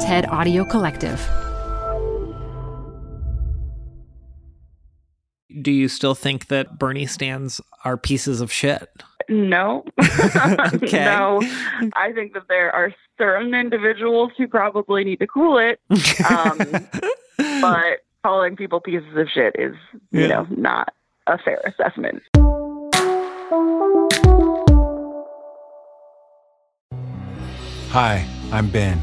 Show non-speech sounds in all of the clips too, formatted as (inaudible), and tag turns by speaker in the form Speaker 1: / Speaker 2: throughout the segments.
Speaker 1: TED Audio Collective.
Speaker 2: Do you still think that Bernie stands are pieces of shit?
Speaker 3: No. (laughs)
Speaker 2: Okay.
Speaker 3: no. I think that there are certain individuals who probably need to cool it. Um, (laughs) but calling people pieces of shit is, you
Speaker 2: Yeah.
Speaker 3: know, not a fair assessment.
Speaker 4: Hi, I'm Ben.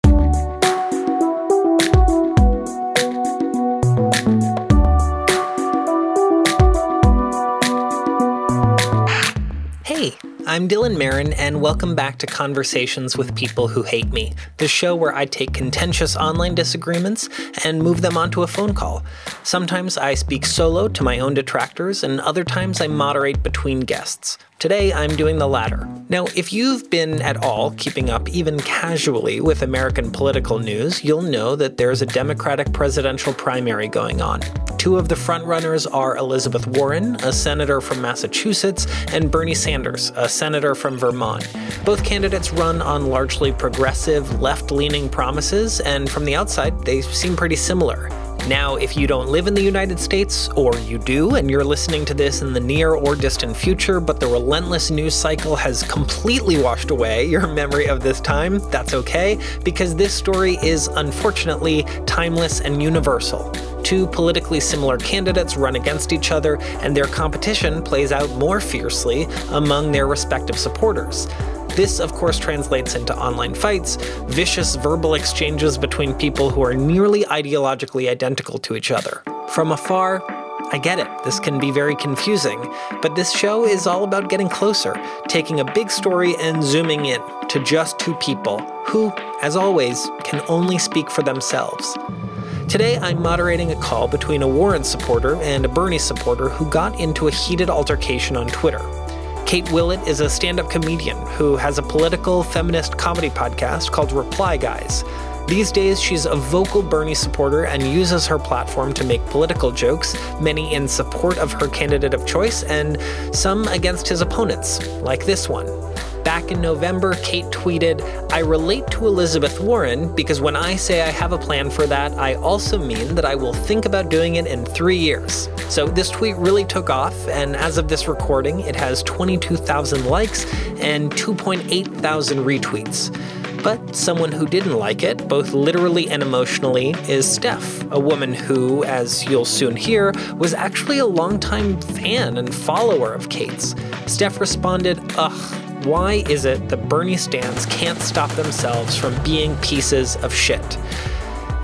Speaker 2: Hey, I'm Dylan Marron, and welcome back to Conversations with People Who Hate Me, the show where I take contentious online disagreements and move them onto a phone call. Sometimes I speak solo to my own detractors, and other times I moderate between guests. Today, I'm doing the latter. Now, if you've been at all keeping up, even casually, with American political news, you'll know that there's a Democratic presidential primary going on. Two of the frontrunners are Elizabeth Warren, a senator from Massachusetts, and Bernie Sanders, a senator from Vermont. Both candidates run on largely progressive, left leaning promises, and from the outside, they seem pretty similar. Now, if you don't live in the United States, or you do, and you're listening to this in the near or distant future, but the relentless news cycle has completely washed away your memory of this time, that's okay, because this story is unfortunately timeless and universal. Two politically similar candidates run against each other, and their competition plays out more fiercely among their respective supporters. This, of course, translates into online fights, vicious verbal exchanges between people who are nearly ideologically identical to each other. From afar, I get it, this can be very confusing, but this show is all about getting closer, taking a big story and zooming in to just two people who, as always, can only speak for themselves. Today, I'm moderating a call between a Warren supporter and a Bernie supporter who got into a heated altercation on Twitter. Kate Willett is a stand up comedian who has a political feminist comedy podcast called Reply Guys. These days, she's a vocal Bernie supporter and uses her platform to make political jokes, many in support of her candidate of choice and some against his opponents, like this one. Back in November, Kate tweeted, I relate to Elizabeth Warren because when I say I have a plan for that, I also mean that I will think about doing it in three years. So this tweet really took off, and as of this recording, it has 22,000 likes and 2.8 thousand retweets. But someone who didn't like it, both literally and emotionally, is Steph, a woman who, as you'll soon hear, was actually a longtime fan and follower of Kate's. Steph responded, Ugh, why is it that Bernie stands can't stop themselves from being pieces of shit?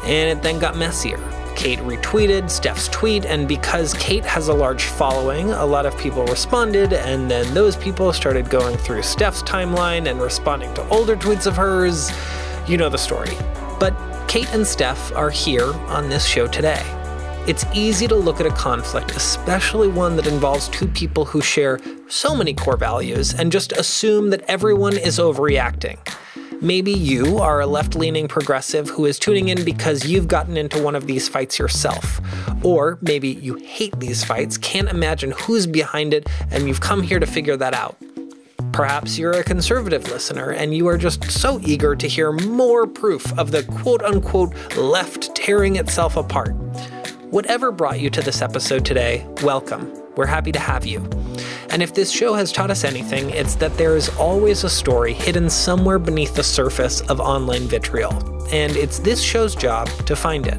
Speaker 2: And it then got messier. Kate retweeted Steph's tweet, and because Kate has a large following, a lot of people responded, and then those people started going through Steph's timeline and responding to older tweets of hers. You know the story. But Kate and Steph are here on this show today. It's easy to look at a conflict, especially one that involves two people who share so many core values, and just assume that everyone is overreacting. Maybe you are a left leaning progressive who is tuning in because you've gotten into one of these fights yourself. Or maybe you hate these fights, can't imagine who's behind it, and you've come here to figure that out. Perhaps you're a conservative listener and you are just so eager to hear more proof of the quote unquote left tearing itself apart. Whatever brought you to this episode today, welcome. We're happy to have you. And if this show has taught us anything, it's that there is always a story hidden somewhere beneath the surface of online vitriol. And it's this show's job to find it.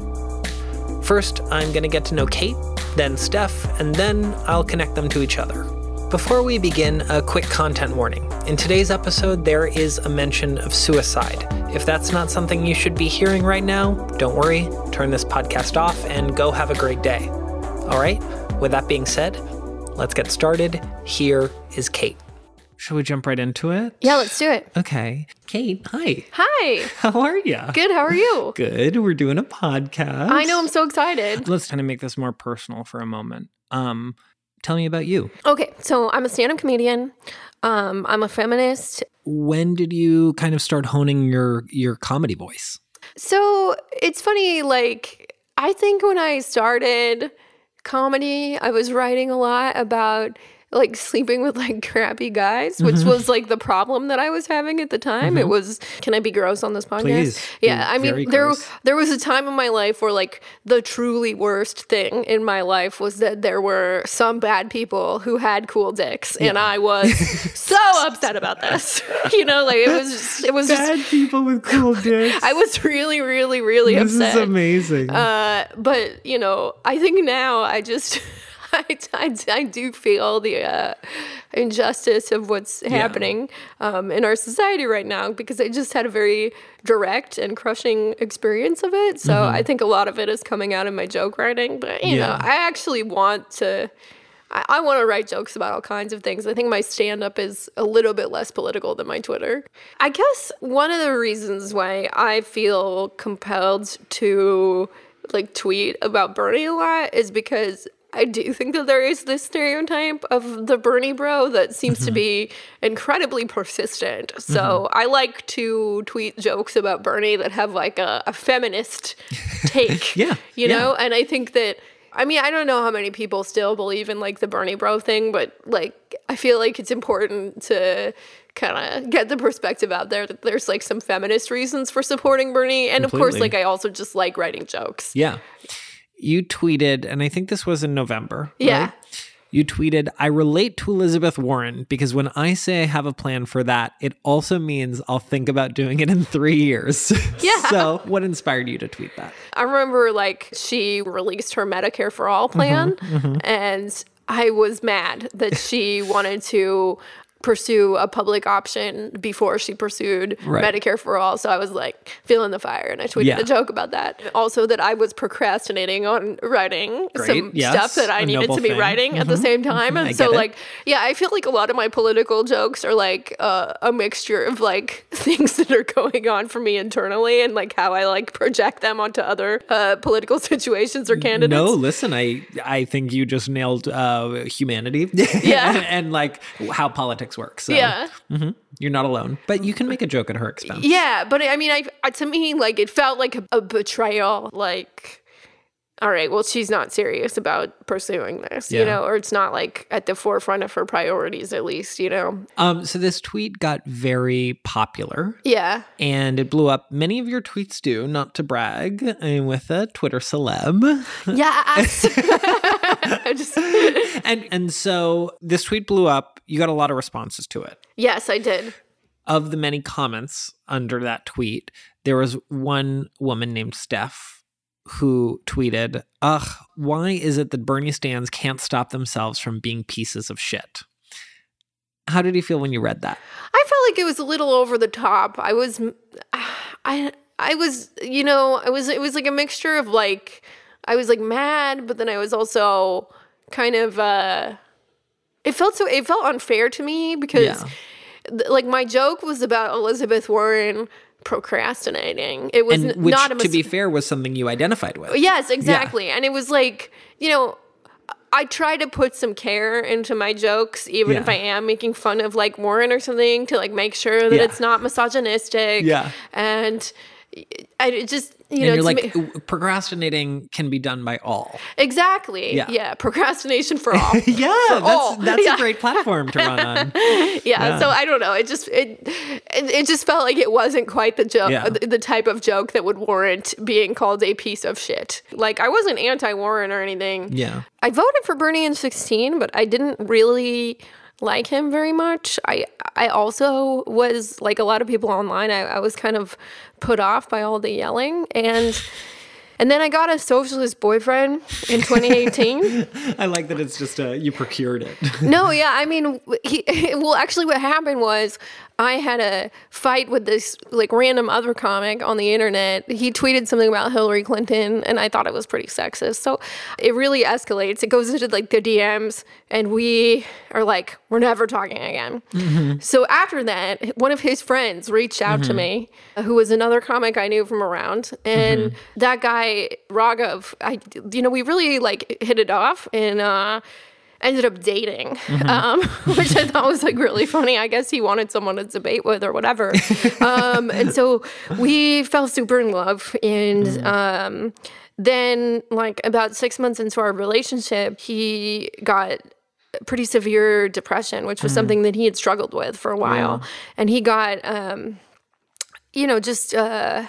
Speaker 2: First, I'm going to get to know Kate, then Steph, and then I'll connect them to each other. Before we begin, a quick content warning. In today's episode, there is a mention of suicide. If that's not something you should be hearing right now, don't worry, turn this podcast off and go have a great day. All right, with that being said, let's get started. Here is Kate. Should we jump right into it?
Speaker 1: Yeah, let's do it.
Speaker 2: Okay. Kate, hi.
Speaker 1: Hi.
Speaker 2: How are you?
Speaker 1: Good. How are you? (laughs)
Speaker 2: Good. We're doing a podcast.
Speaker 1: I know. I'm so excited.
Speaker 2: Let's kind of make this more personal for a moment. Um, tell me about you.
Speaker 1: Okay. So I'm a stand up comedian. Um, I'm a feminist.
Speaker 2: When did you kind of start honing your your comedy voice?
Speaker 1: So it's funny. Like, I think when I started comedy, I was writing a lot about like sleeping with like crappy guys, which
Speaker 2: Mm-hmm.
Speaker 1: was like the problem that I was having at the time. It was can I be gross on this podcast?
Speaker 2: Please.
Speaker 1: Yeah, I mean there
Speaker 2: gross.
Speaker 1: there was a time in my life where like the truly worst thing in my life was that there were some bad people who had cool dicks and I was (laughs) so upset about this. (laughs) you know, like it was just it was just
Speaker 2: people with cool dicks.
Speaker 1: I was really really really upset.
Speaker 2: This is amazing.
Speaker 1: Uh, but you know, I think now I just (laughs) (laughs) I, I, I do feel the uh, injustice of what's happening um, in our society right now because I just had a very direct and crushing experience of it. So I think a lot of it is coming out in my joke writing. But you know, I actually want to. I, I want to write jokes about all kinds of things. I think my stand up is a little bit less political than my Twitter. I guess one of the reasons why I feel compelled to like tweet about Bernie a lot is because I do think that there is this stereotype of the Bernie bro that seems to mm-hmm. be incredibly persistent. So mm-hmm. I like to tweet jokes about Bernie that have like a, a feminist (laughs) take.
Speaker 2: Yeah,
Speaker 1: You
Speaker 2: yeah.
Speaker 1: know? And I think that I mean, I don't know how many people still believe in like the Bernie bro thing, but like I feel like it's important to kind of get the perspective out there that there's like some feminist reasons for supporting Bernie. And of course, like I also just like writing jokes.
Speaker 2: yeah. You tweeted, and I think this was in November.
Speaker 1: Yeah.
Speaker 2: right? You tweeted, I relate to Elizabeth Warren because when I say I have a plan for that, it also means I'll think about doing it in three years. (laughs)
Speaker 1: Yeah.
Speaker 2: so, what inspired you to tweet that?
Speaker 1: I remember like she released her Medicare for All mm-hmm, plan, mm-hmm. and I was mad that she wanted to pursue a public option before she pursued
Speaker 2: Right.
Speaker 1: Medicare for All. So I was like feeling the fire, and I tweeted
Speaker 2: Yeah.
Speaker 1: a joke about that. Also, that I was procrastinating on writing
Speaker 2: Great,
Speaker 1: some
Speaker 2: yes,
Speaker 1: stuff that I
Speaker 2: a
Speaker 1: needed to be
Speaker 2: thing. Mm-hmm.
Speaker 1: writing at the same time, and so
Speaker 2: it.
Speaker 1: like yeah, I feel like a lot of my political jokes are like uh, a mixture of like (laughs) things that are going on for me internally and like how I like project them onto other uh, political (laughs) situations or candidates.
Speaker 2: No, listen, I I think you just nailed uh, humanity.
Speaker 1: Yeah.
Speaker 2: and, (laughs) and, like how politics work. So
Speaker 1: Yeah.
Speaker 2: mhm, you're not alone. But you can make a joke at her expense.
Speaker 1: Yeah, but I mean, I I- to me, like it felt like a, a betrayal. Like, all right, well, she's not serious about pursuing this,
Speaker 2: Yeah.
Speaker 1: you know, or it's not like at the forefront of her priorities, at least, you know.
Speaker 2: Um, so this tweet got very popular.
Speaker 1: Yeah,
Speaker 2: and it blew up. Many of your tweets do, not to brag, I'm with a Twitter celeb.
Speaker 1: yes. (laughs) (laughs) I just,
Speaker 2: and and so this tweet blew up. You got a lot of responses to it.
Speaker 1: yes, I did.
Speaker 2: Of the many comments under that tweet, there was one woman named Steph who tweeted, Ugh, why is it that Bernie stands can't stop themselves from being pieces of shit? How did you feel when you read that?
Speaker 1: I felt like it was a little over the top. I was, I, I was, you know, I was, it was like a mixture of like, I was like mad, but then I was also kind of, uh, it felt so, it felt unfair to me because,
Speaker 2: Yeah.
Speaker 1: th- like, my joke was about Elizabeth Warren procrastinating. It was n-
Speaker 2: which,
Speaker 1: not a
Speaker 2: to be fair, was something you identified with.
Speaker 1: Yes, exactly. And it was like, you know, I try to put some care into my jokes, even if I am making fun of like Warren or something, to like make sure that
Speaker 2: Yeah.
Speaker 1: it's not misogynistic.
Speaker 2: Yeah.
Speaker 1: And I just, you
Speaker 2: and
Speaker 1: know,
Speaker 2: you're like,
Speaker 1: me-
Speaker 2: procrastinating can be done by all.
Speaker 1: exactly.
Speaker 2: Yeah.
Speaker 1: Yeah. Procrastination for all. (laughs)
Speaker 2: Yeah,
Speaker 1: For all. (laughs)
Speaker 2: that's that's
Speaker 1: Yeah.
Speaker 2: a great platform to run on. (laughs)
Speaker 1: yeah,
Speaker 2: Yeah.
Speaker 1: so I don't know. It just it, it it just felt like it wasn't quite the joke,
Speaker 2: Yeah.
Speaker 1: the, the type of joke that would warrant being called a piece of shit. Like I wasn't anti-Warren or anything.
Speaker 2: Yeah.
Speaker 1: I voted for Bernie in 16, but I didn't really like him very much. I I also was like a lot of people online. I, I was kind of put off by all the yelling and. And then I got a socialist boyfriend in 2018. (laughs)
Speaker 2: I like that it's just uh, you procured it.
Speaker 1: no, yeah, I mean, he, (laughs) well, actually, what happened was I had a fight with this like random other comic on the internet. He tweeted something about Hillary Clinton, and I thought it was pretty sexist. So it really escalates. It goes into like the DMs, and we are like, we're never talking again. Mm-hmm. So after that, one of his friends reached out to mm-hmm. me, who was another comic I knew from around, and mm-hmm. that guy Raghav, I, you know, we really like hit it off, and. uh ended up dating, um, (laughs) (laughs) which I thought was like really funny. I guess he wanted someone to debate with or whatever. (laughs) um, and so we fell super in love. And um, then, like, about six months into our relationship, he got pretty severe depression, which was something that he had struggled with for a while. And he got, um, you know, just uh,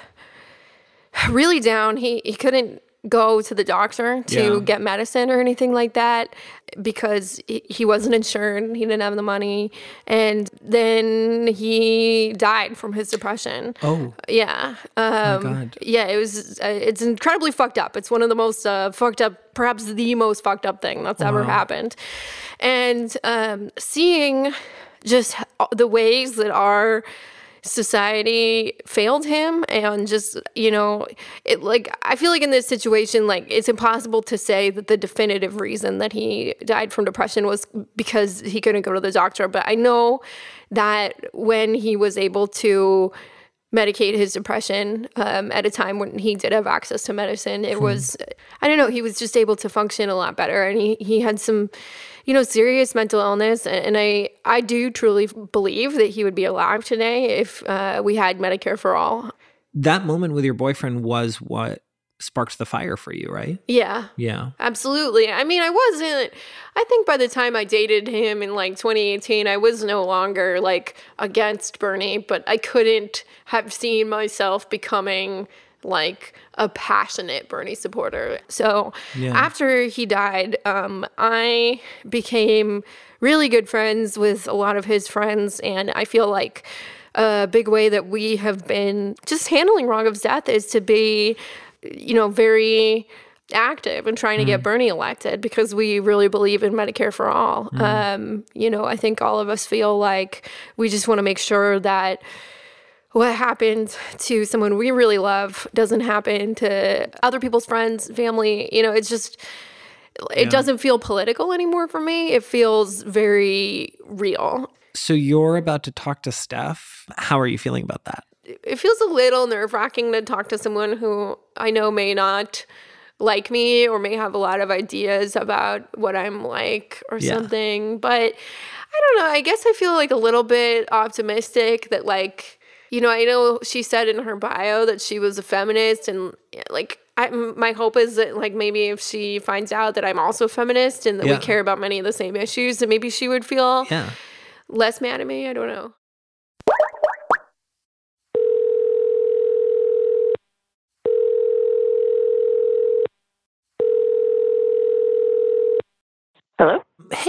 Speaker 1: really down. He, he couldn't go to the doctor to
Speaker 2: Yeah.
Speaker 1: get medicine or anything like that because he, he wasn't insured. He didn't have the money. And then he died from his depression.
Speaker 2: Oh.
Speaker 1: Yeah. Um,
Speaker 2: God.
Speaker 1: Yeah, it was, uh, it's incredibly fucked up. It's one of the most uh, fucked up, perhaps the most fucked up thing that's ever happened. And um, seeing just the ways that our society failed him and just you know it like i feel like in this situation like it's impossible to say that the definitive reason that he died from depression was because he couldn't go to the doctor. But i know that when he was able to medicate his depression um, at a time when he did have access to medicine. It was, I don't know, he was just able to function a lot better. And he, he had some, you know, serious mental illness. And, and I, I do truly believe that he would be alive today if uh, we had Medicare for all.
Speaker 2: that moment with your boyfriend was what sparked the fire for you, right?
Speaker 1: Yeah.
Speaker 2: Yeah.
Speaker 1: Absolutely. I mean, I wasn't, I think by the time I dated him in like 2018, I was no longer like against Bernie, but I couldn't have seen myself becoming like a passionate Bernie supporter. So
Speaker 2: Yeah.
Speaker 1: after he died, um, I became really good friends with a lot of his friends. And I feel like a big way that we have been just handling Raghav's death is to be, you know, very active in trying to get Bernie elected because we really believe in Medicare for all. Um, you know, I think all of us feel like we just want to make sure that what happened to someone we really love doesn't happen to other people's friends, family. You know, it's just it doesn't feel political anymore for me. It feels very real.
Speaker 2: So you're about to talk to Steph. How are you feeling about that?
Speaker 1: It feels a little nerve wracking to talk to someone who I know may not like me or may have a lot of ideas about what I'm like or
Speaker 2: Yeah.
Speaker 1: something. But I don't know. I guess I feel like a little bit optimistic that, like, you know, I know she said in her bio that she was a feminist and like, I, my hope is that like maybe if she finds out that I'm also a feminist and that
Speaker 2: Yeah.
Speaker 1: we care about many of the same issues, that maybe she would feel
Speaker 2: Yeah.
Speaker 1: less mad at me. I don't know.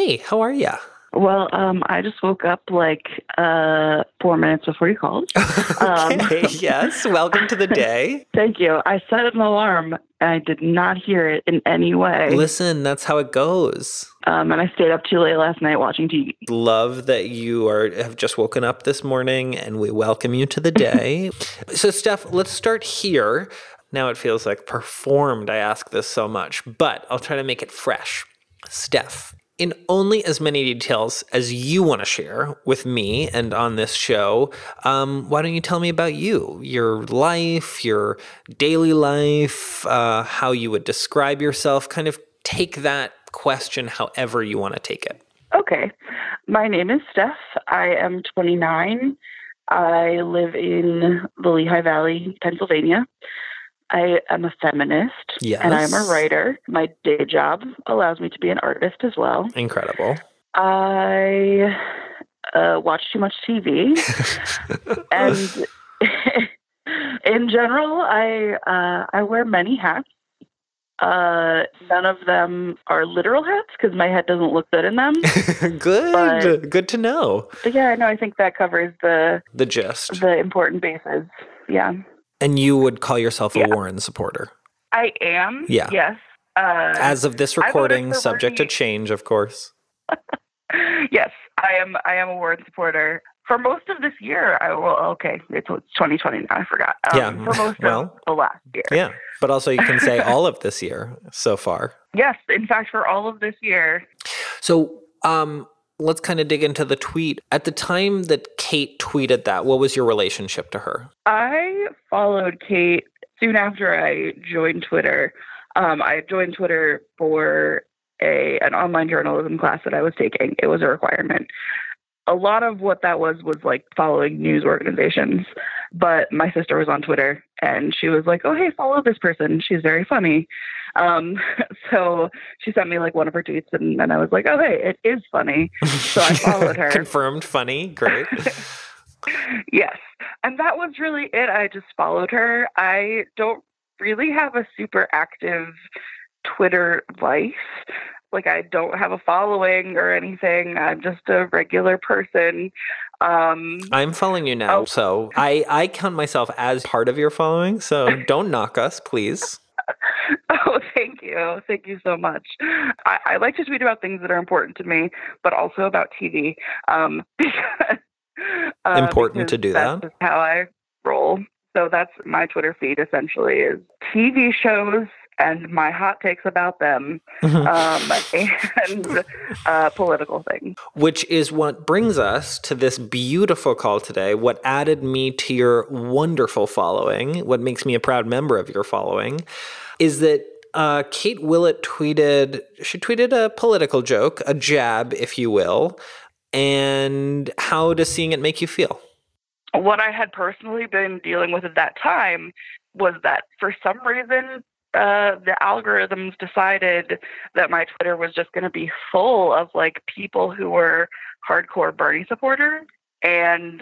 Speaker 2: Hey, how are you?
Speaker 3: Well, um, I just woke up like uh, four minutes before you called. (laughs) Um,
Speaker 2: okay, yes. Welcome to the day. (laughs)
Speaker 3: Thank you. I set an alarm. And I did not hear it in any way.
Speaker 2: Listen, that's how it goes.
Speaker 3: Um, and I stayed up too late last night watching TV.
Speaker 2: Love that you are have just woken up this morning and we welcome you to the day. (laughs) so Steph, let's start here. Now it feels like performed. I ask this so much, but I'll try to make it fresh. Steph, in only as many details as you want to share with me and on this show, um, why don't you tell me about you, your life, your daily life, uh, how you would describe yourself? Kind of take that question however you want to take it.
Speaker 3: Okay. My name is Steph. I am 29. I live in the Lehigh Valley, Pennsylvania. I am a feminist and I'm a writer. My day job allows me to be an artist as well.
Speaker 2: Incredible.
Speaker 3: I uh, watch too much TV. (laughs) and (laughs) in general, I uh, I wear many hats. Uh, none of them are literal hats because my head doesn't look good in them. (laughs)
Speaker 2: Good.
Speaker 3: But-
Speaker 2: Good to know.
Speaker 3: but yeah, no, I think that covers the
Speaker 2: The gist.
Speaker 3: the important bases. Yeah.
Speaker 2: And you would call yourself a
Speaker 3: Yeah.
Speaker 2: Warren supporter.
Speaker 3: I am.
Speaker 2: Yeah.
Speaker 3: Yes. Uh,
Speaker 2: As of this recording, subject to change, of course. (laughs)
Speaker 3: yes, I am. I am a Warren supporter for most of this year. I well, okay, it's, it's 2020 now. I forgot. Um,
Speaker 2: Yeah,
Speaker 3: For most
Speaker 2: well,
Speaker 3: of the last year.
Speaker 2: Yeah. But also, you can say all of this year so far. (laughs)
Speaker 3: Yes, in fact, for all of this year.
Speaker 2: So, um, let's kind of dig into the tweet. At the time that Kate tweeted that, what was your relationship to her?
Speaker 3: I followed Kate soon after I joined Twitter. Um, I joined Twitter for a an online journalism class that I was taking. It was a requirement. A lot of what that was was like following news organizations. But my sister was on Twitter and she was like, "Oh, hey, follow this person. She's very funny." Um, (laughs) so she sent me like one of her tweets, and then I was like, "Oh, hey, it is funny." So I (laughs) followed her.
Speaker 2: Confirmed funny. Great. (laughs)
Speaker 3: Yes. And that was really it. I just followed her. I don't really have a super active Twitter life. Like, I don't have a following or anything. I'm just a regular person. Um,
Speaker 2: I'm following you now.
Speaker 3: Oh.
Speaker 2: So I, I count myself as part of your following. So (laughs) don't knock us, please. (laughs)
Speaker 3: oh, thank you. Thank you so much. I, I like to tweet about things that are important to me, but also about TV. Um, (laughs) because, uh,
Speaker 2: Important to do
Speaker 3: that's
Speaker 2: that.
Speaker 3: just how I roll. So that's my Twitter feed essentially is TV shows and my hot takes about them um, and uh, political things.
Speaker 2: Which is what brings us to this beautiful call today. What added me to your wonderful following, what makes me a proud member of your following, is that uh, Kate Willett tweeted, she tweeted a political joke, a jab, if you will. And how does seeing it make you feel?
Speaker 3: what I had personally been dealing with at that time was that for some reason, uh, the algorithms decided that my Twitter was just going to be full of like people who were hardcore Bernie supporters. And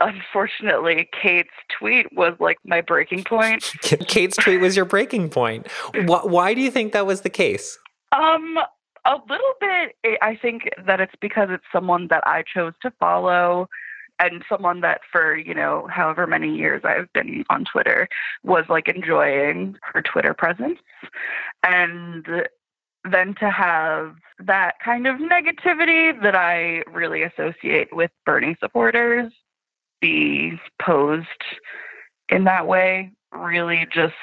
Speaker 3: unfortunately, Kate's tweet was like my breaking point. (laughs)
Speaker 2: Kate's tweet was your breaking point. Why, why do you think that was the case?
Speaker 3: Um, a little bit. I- I think that it's because it's someone that I chose to follow, and someone that for you know however many years I've been on Twitter was like enjoying her Twitter presence, and then to have that kind of negativity that I really associate with Bernie supporters be posed in that way really just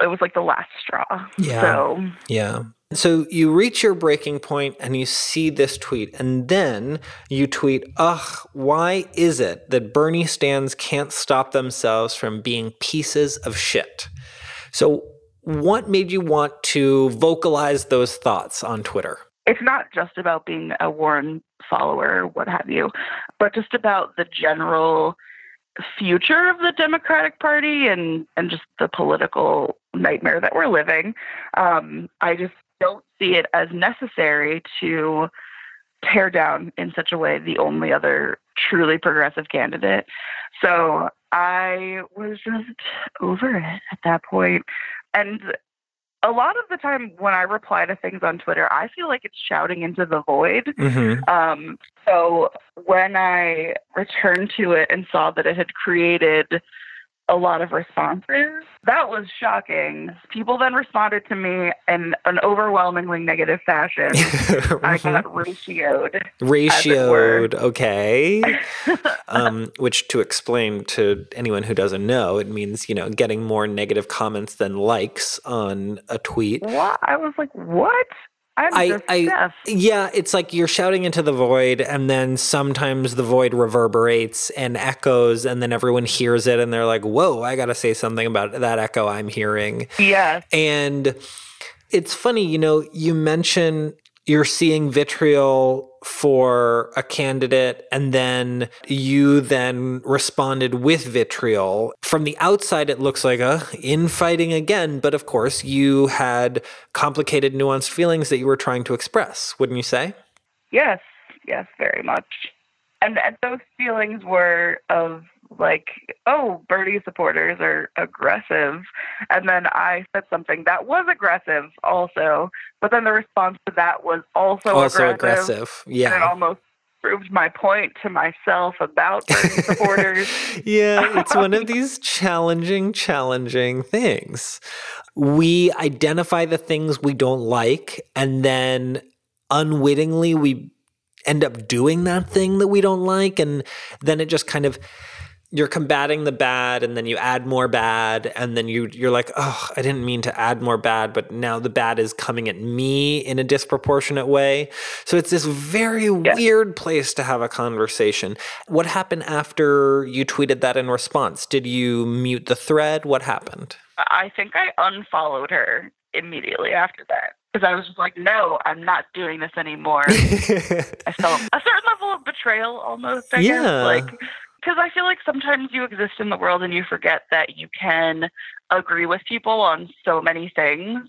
Speaker 3: it was like the last straw.
Speaker 2: Yeah.
Speaker 3: So
Speaker 2: Yeah. So you reach your breaking point and you see this tweet, and then you tweet, Ugh, why is it that Bernie stands can't stop themselves from being pieces of shit? So, what made you want to vocalize those thoughts on Twitter?
Speaker 3: it's not just about being a Warren follower what have you, but just about the general future of the Democratic Party and, and just the political nightmare that we're living. Um, I just don't see it as necessary to tear down in such a way the only other truly progressive candidate. So I was just over it at that point. And a lot of the time when I reply to things on Twitter, I feel like it's shouting into the void.
Speaker 2: Mm-hmm.
Speaker 3: Um, so when I returned to it and saw that it had created a lot of responses, that was shocking. People then responded to me in an overwhelmingly negative fashion. (laughs) I got ratioed.
Speaker 2: Ratioed, (laughs) okay. um, which, to explain to anyone who doesn't know, it means, you know, getting more negative comments than likes on a tweet.
Speaker 3: What? I was like, what?
Speaker 2: I, I, yeah, it's like you're shouting into the void, and then sometimes the void reverberates and echoes, and then everyone hears it, and they're like, "Whoa, I got to say something about that echo I'm hearing."
Speaker 3: Yes.
Speaker 2: And it's funny, you know, you mention you're seeing vitriol for a candidate and then you then responded with vitriol. From the outside it looks like a infighting again, but of course you had complicated nuanced feelings that you were trying to express, wouldn't you say?
Speaker 3: Yes, yes, very much. And, and those feelings were of like, oh, Bernie supporters are aggressive. And then I said something that was aggressive also, but then the response to that was also,
Speaker 2: also
Speaker 3: aggressive.
Speaker 2: aggressive.
Speaker 3: And it
Speaker 2: Yeah.
Speaker 3: almost proved my point to myself about (laughs) Bernie supporters.
Speaker 2: yeah, (laughs) it's one of these challenging, challenging things. We identify the things we don't like, and then unwittingly we end up doing that thing that we don't like. And then it just kind of you're combating the bad and then you add more bad and then you you're like oh i didn't mean to add more bad but now the bad is coming at me in a disproportionate way so it's this very yeah. weird place to have a conversation what happened after you tweeted that in response did you mute the thread what happened
Speaker 3: i think i unfollowed her immediately after that because I was just like, no, I'm not doing this anymore. (laughs) I felt a certain level of betrayal almost, I yeah. guess. Like, because I feel like sometimes you exist in the world and you forget that you can agree with people on so many things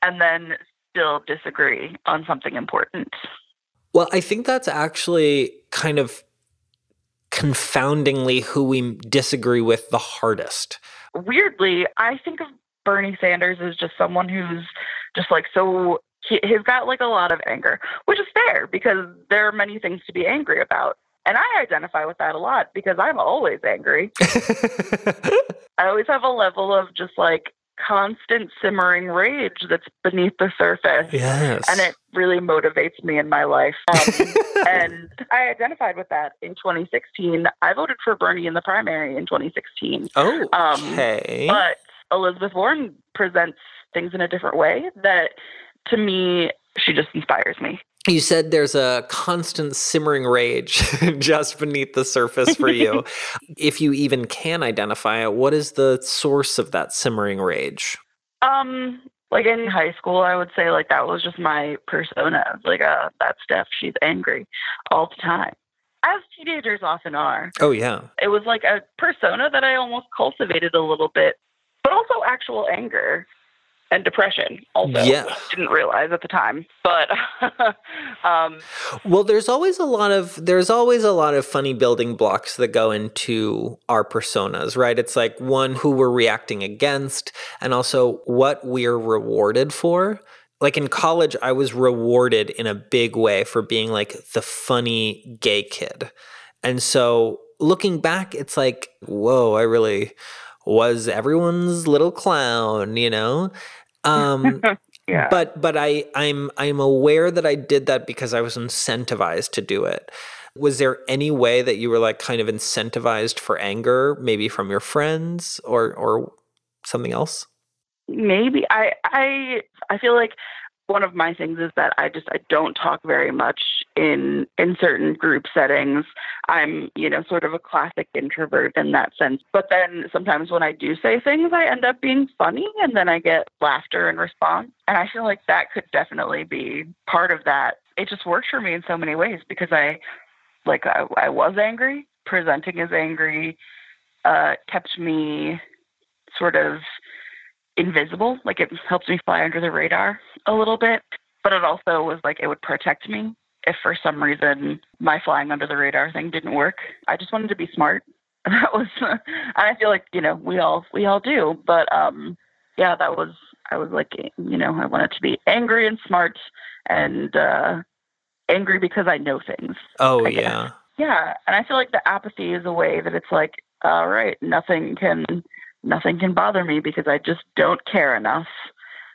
Speaker 3: and then still disagree on something important.
Speaker 2: Well, I think that's actually kind of confoundingly who we disagree with the hardest.
Speaker 3: Weirdly, I think of Bernie Sanders as just someone who's just like so he, he's got like a lot of anger, which is fair because there are many things to be angry about. And I identify with that a lot because I'm always angry. (laughs) I always have a level of just like constant simmering rage that's beneath the surface.
Speaker 2: Yes.
Speaker 3: And it really motivates me in my life. (laughs) Um, and I identified with that in 2016. I voted for Bernie in the primary in 2016.
Speaker 2: Oh, okay.
Speaker 3: Um, but Elizabeth Warren presents things in a different way that to me, she just inspires me.
Speaker 2: You said there's a constant simmering rage (laughs) just beneath the surface for you. (laughs) if you even can identify it, what is the source of that simmering rage?
Speaker 3: Um, like in high school, I would say like that was just my persona. Like, uh, that Steph, she's angry all the time. As teenagers often are.
Speaker 2: Oh yeah.
Speaker 3: It was like a persona that I almost cultivated a little bit, but also actual anger and depression also.
Speaker 2: Yeah.
Speaker 3: didn't realize at the time but (laughs) um,
Speaker 2: well there's always a lot of there's always a lot of funny building blocks that go into our personas right? It's like one who we're reacting against and also what we're rewarded for. Like in college i was rewarded in a big way for being like the funny gay kid. And so looking back it's like whoa i really was everyone's little clown you know um, (laughs)
Speaker 3: yeah.
Speaker 2: But but I I'm I'm aware that I did that because I was incentivized to do it. Was there any way that you were like kind of incentivized for anger, maybe from your friends or or something else?
Speaker 3: Maybe I I I feel like one of my things is that I just I don't talk very much in in certain group settings. I'm, you know, sort of a classic introvert in that sense. But then sometimes when I do say things, I end up being funny and then I get laughter in response. And I feel like that could definitely be part of that. It just works for me in so many ways because I like I, I was angry, presenting as angry, uh, kept me sort of invisible. Like it helps me fly under the radar a little bit. But it also was like it would protect me if for some reason my flying under the radar thing didn't work. I just wanted to be smart. (laughs) That was, and I feel like you know we all we all do. But um, yeah, that was I was like you know I wanted to be angry and smart and uh, angry because I know things.
Speaker 2: Oh yeah.
Speaker 3: Yeah, and I feel like the apathy is a way that it's like, all right, nothing can nothing can bother me because I just don't care enough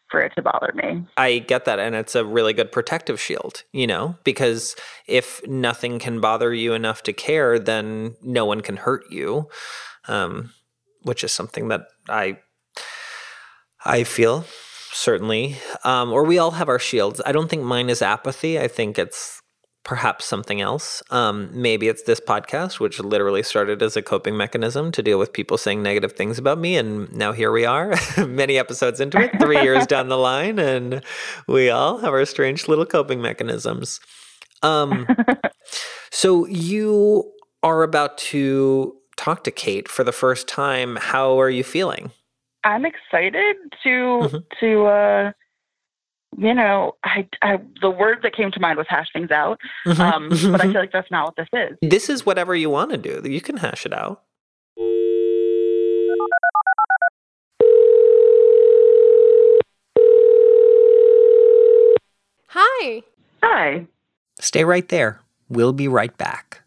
Speaker 3: for it to bother me.
Speaker 2: I get that. And it's a really good protective shield, you know, because if nothing can bother you enough to care, then no one can hurt you, um, which is something that I. I feel certainly, um, or we all have our shields. I don't think mine is apathy. I think it's perhaps something else. Um, maybe it's this podcast, which literally started as a coping mechanism to deal with people saying negative things about me. And now here we are, (laughs) many episodes into it, three years (laughs) down the line, and we all have our strange little coping mechanisms. Um, so you are about to talk to Kate for the first time. How are you feeling?
Speaker 3: I'm excited to mm-hmm. to uh, you know, I, I, the word that came to mind was hash things out. Mm-hmm. Um, but I feel like that's not what this is.
Speaker 2: This is whatever you want to do. You can hash it out.
Speaker 1: Hi.
Speaker 3: Hi.
Speaker 2: Stay right there. We'll be right back.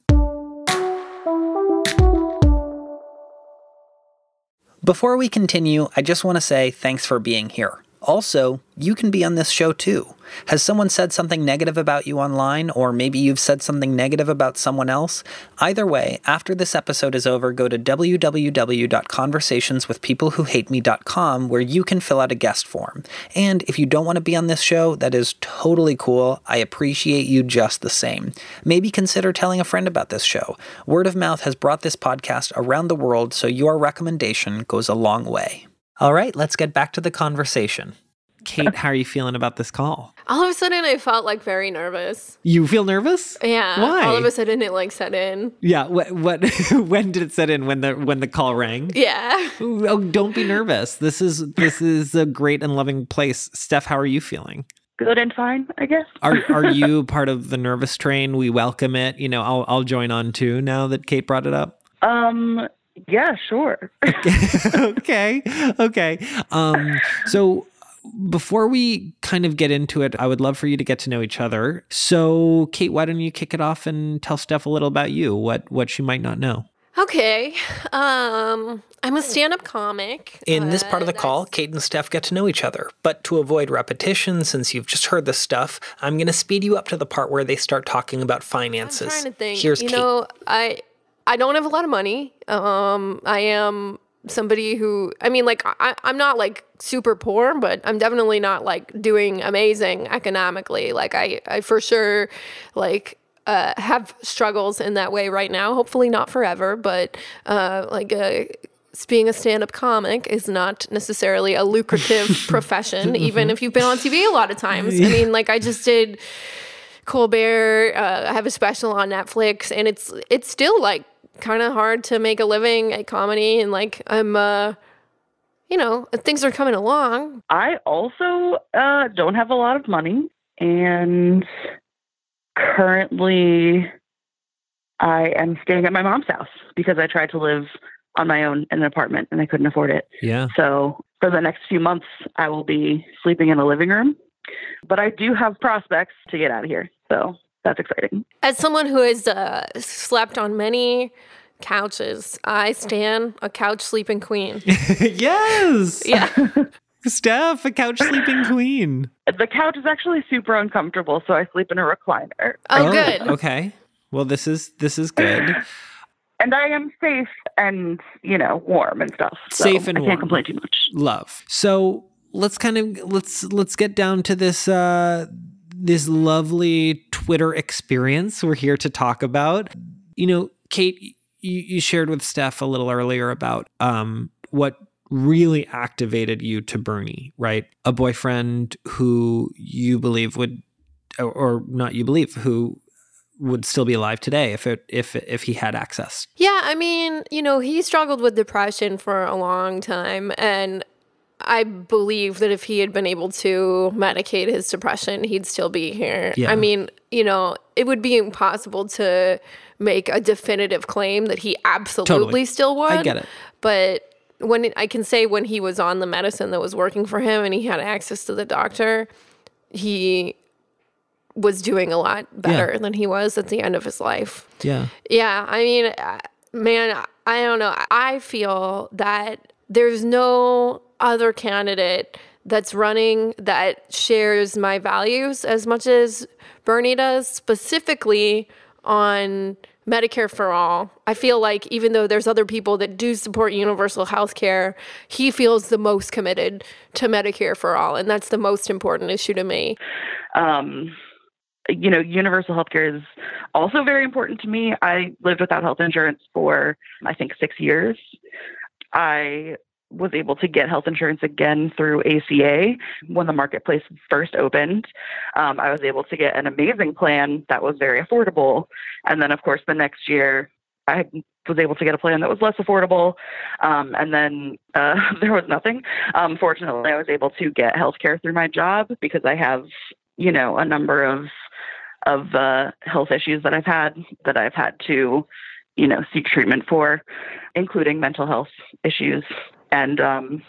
Speaker 2: Before we continue, I just want to say thanks for being here. Also, you can be on this show too. Has someone said something negative about you online, or maybe you've said something negative about someone else? Either way, after this episode is over, go to www.conversationswithpeoplewhohateme.com where you can fill out a guest form. And if you don't want to be on this show, that is totally cool. I appreciate you just the same. Maybe consider telling a friend about this show. Word of mouth has brought this podcast around the world, so your recommendation goes a long way. All right, let's get back to the conversation. Kate, how are you feeling about this call?
Speaker 1: All of a sudden, I felt like very nervous.
Speaker 2: You feel nervous?
Speaker 1: Yeah.
Speaker 2: Why?
Speaker 1: All of a sudden, it like set in.
Speaker 2: Yeah. What? What? (laughs) when did it set in? When the when the call rang?
Speaker 1: Yeah. (laughs)
Speaker 2: Oh, don't be nervous. This is this is a great and loving place. Steph, how are you feeling?
Speaker 3: Good and fine, I guess.
Speaker 2: Are are (laughs) you part of the nervous train? We welcome it. You know, I'll I'll join on too now that Kate brought it up.
Speaker 3: Um, yeah, sure. (laughs)
Speaker 2: okay. Okay. Um, so before we kind of get into it, I would love for you to get to know each other. So, Kate, why don't you kick it off and tell Steph a little about you, what what she might not know?
Speaker 1: Okay. Um, I'm a stand-up comic.
Speaker 2: In this part of the
Speaker 1: Uh,
Speaker 2: call, Kate and Steph get to know each other. But to avoid repetition, since you've just heard this stuff, I'm going to speed you up to the part where they start talking about
Speaker 1: I'm
Speaker 2: finances.
Speaker 1: trying to think.
Speaker 2: Here's
Speaker 1: you
Speaker 2: Kate.
Speaker 1: know, I I don't have a lot of money. Um, I am somebody who I mean, like I, I'm not like super poor, but I'm definitely not like doing amazing economically. Like I I for sure like. Uh, have struggles in that way right now. Hopefully not forever, but uh, like uh, being a stand-up comic is not necessarily a lucrative (laughs) profession, even if you've been on TV a lot of times. I mean, like I just did Colbert. Uh, I have a special on Netflix, and it's it's still like kind of hard to make a living at comedy. And like I'm, uh, you know, things are coming along.
Speaker 3: I also uh, don't have a lot of money, and currently I am staying at my mom's house because I tried to live on my own in an apartment and I couldn't afford it.
Speaker 2: Yeah.
Speaker 3: So for the next few months, I will be sleeping in a living room. But I do have prospects to get out of here. So that's exciting.
Speaker 1: As someone who has uh, slept on many couches, I stand a couch sleeping queen. (laughs)
Speaker 2: yes.
Speaker 1: Yeah. (laughs)
Speaker 2: Steph, a couch sleeping queen.
Speaker 3: The couch is actually super uncomfortable, so I sleep in a recliner.
Speaker 1: Oh, good.
Speaker 2: Okay. Well, this is this is good. (laughs)
Speaker 3: And I am safe and, you know, warm and stuff. So
Speaker 2: Safe and
Speaker 3: I
Speaker 2: warm.
Speaker 3: can't complain too much.
Speaker 2: Love. So let's kind of let's let's get down to this uh this lovely Twitter experience we're here to talk about. You know, Kate, you, you shared with Steph a little earlier about um what really activated you to Bernie, right? A boyfriend who you believe would or, or not you believe who would still be alive today if it if if he had access.
Speaker 1: Yeah, I mean, you know, he struggled with depression for a long time and I believe that if he had been able to medicate his depression, he'd still be here.
Speaker 2: Yeah.
Speaker 1: I mean, you know, it would be impossible to make a definitive claim that he absolutely
Speaker 2: Totally.
Speaker 1: still would.
Speaker 2: I get it.
Speaker 1: But when it, I can say when he was on the medicine that was working for him and he had access to the doctor, he was doing a lot better than he was at the end of his life.
Speaker 2: Yeah.
Speaker 1: Yeah, I mean, uh, man, I don't know. I feel that there's no other candidate that's running that shares my values as much as Bernie does, specifically on Medicare for all. I feel like even though there's other people that do support universal health care, he feels the most committed to Medicare for all. And that's the most important issue to me.
Speaker 3: Um, you know, universal health care is also very important to me. I lived without health insurance for, I think, six years. I was able to get health insurance again through ACA when the marketplace first opened. Um, I was able to get an amazing plan that was very affordable. And then, of course, the next year, I was able to get a plan that was less affordable. Um, and then uh, (laughs) there was nothing. Um, fortunately, I was able to get healthcare through my job because I have, you know, a number of of uh, health issues that I've had that I've had to, you know, seek treatment for, including mental health issues. And um,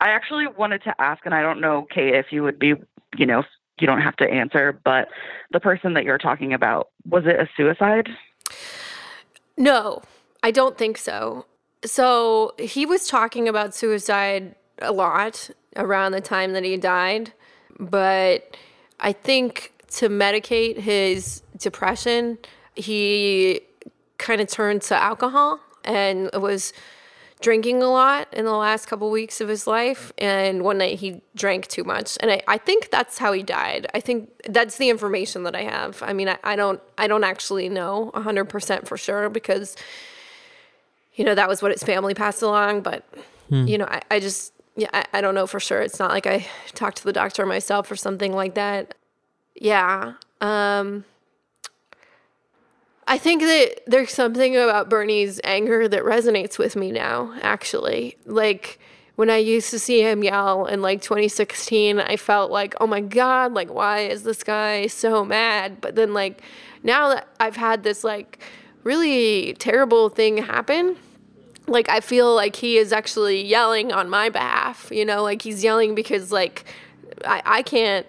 Speaker 3: I actually wanted to ask, and I don't know, Kate, if you would be, you know, you don't have to answer, but the person that you're talking about, was it a suicide?
Speaker 1: No, I don't think so. So he was talking about suicide a lot around the time that he died, but I think to medicate his depression, he kind of turned to alcohol and it was drinking a lot in the last couple weeks of his life and one night he drank too much. And I, I think that's how he died. I think that's the information that i have. I mean i, I don't i don't actually know 100% for sure because you know that was what his family passed along but you know I, I just yeah I, I don't know for sure. It's not like i talked to the doctor myself or something like that. Yeah um I think that there's something about Bernie's anger that resonates with me now, actually. Like when I used to see him yell in like 2016, I felt like, oh my God, like, why is this guy so mad? But then, like, now that I've had this like really terrible thing happen, like, I feel like he is actually yelling on my behalf, you know, like he's yelling because, like, I, I can't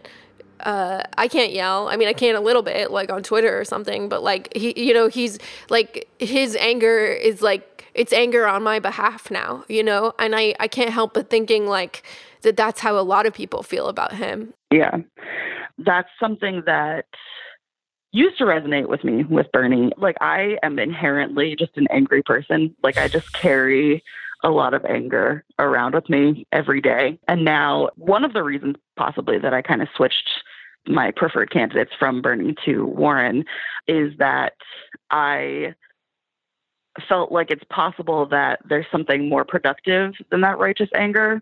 Speaker 1: uh, I can't yell. I mean, I can a little bit, like on Twitter or something, but like he, you know, he's like his anger is like it's anger on my behalf now, you know, and I I can't help but thinking like that that's how a lot of people feel about him.
Speaker 3: Yeah. That's something that used to resonate with me with Bernie. Like I am inherently just an angry person. Like I just carry a lot of anger around with me every day. And now one of the reasons possibly that I kind of switched my preferred candidates from Bernie to Warren is that I felt like it's possible that there's something more productive than that righteous anger.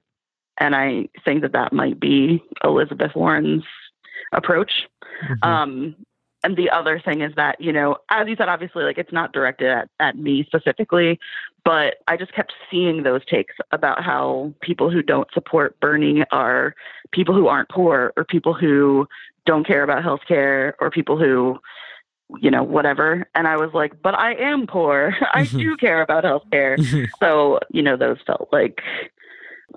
Speaker 3: And I think that that might be Elizabeth Warren's approach.
Speaker 5: Mhm.
Speaker 3: Um, and the other thing is that, you know, as you said, obviously, like it's not directed at, at me specifically, but I just kept seeing those takes about how people who don't support Bernie are people who aren't poor or people who don't care about healthcare or people who, you know, whatever. And I was like, but I am poor. (laughs) I do care about healthcare. so, you know, those felt like,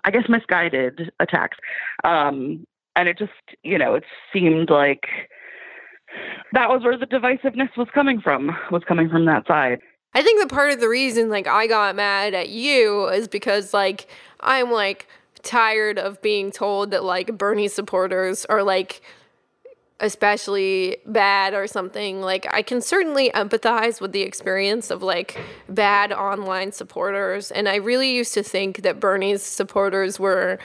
Speaker 3: I guess, misguided attacks. Um, and it just, you know, it seemed like that was where the divisiveness was coming from, was coming from that side.
Speaker 1: I think that part of the reason like I got mad at you is because like I'm like tired of being told that like Bernie supporters are like especially bad or something. Like I can certainly empathize with the experience of like bad online supporters and I really used to think that Bernie's supporters were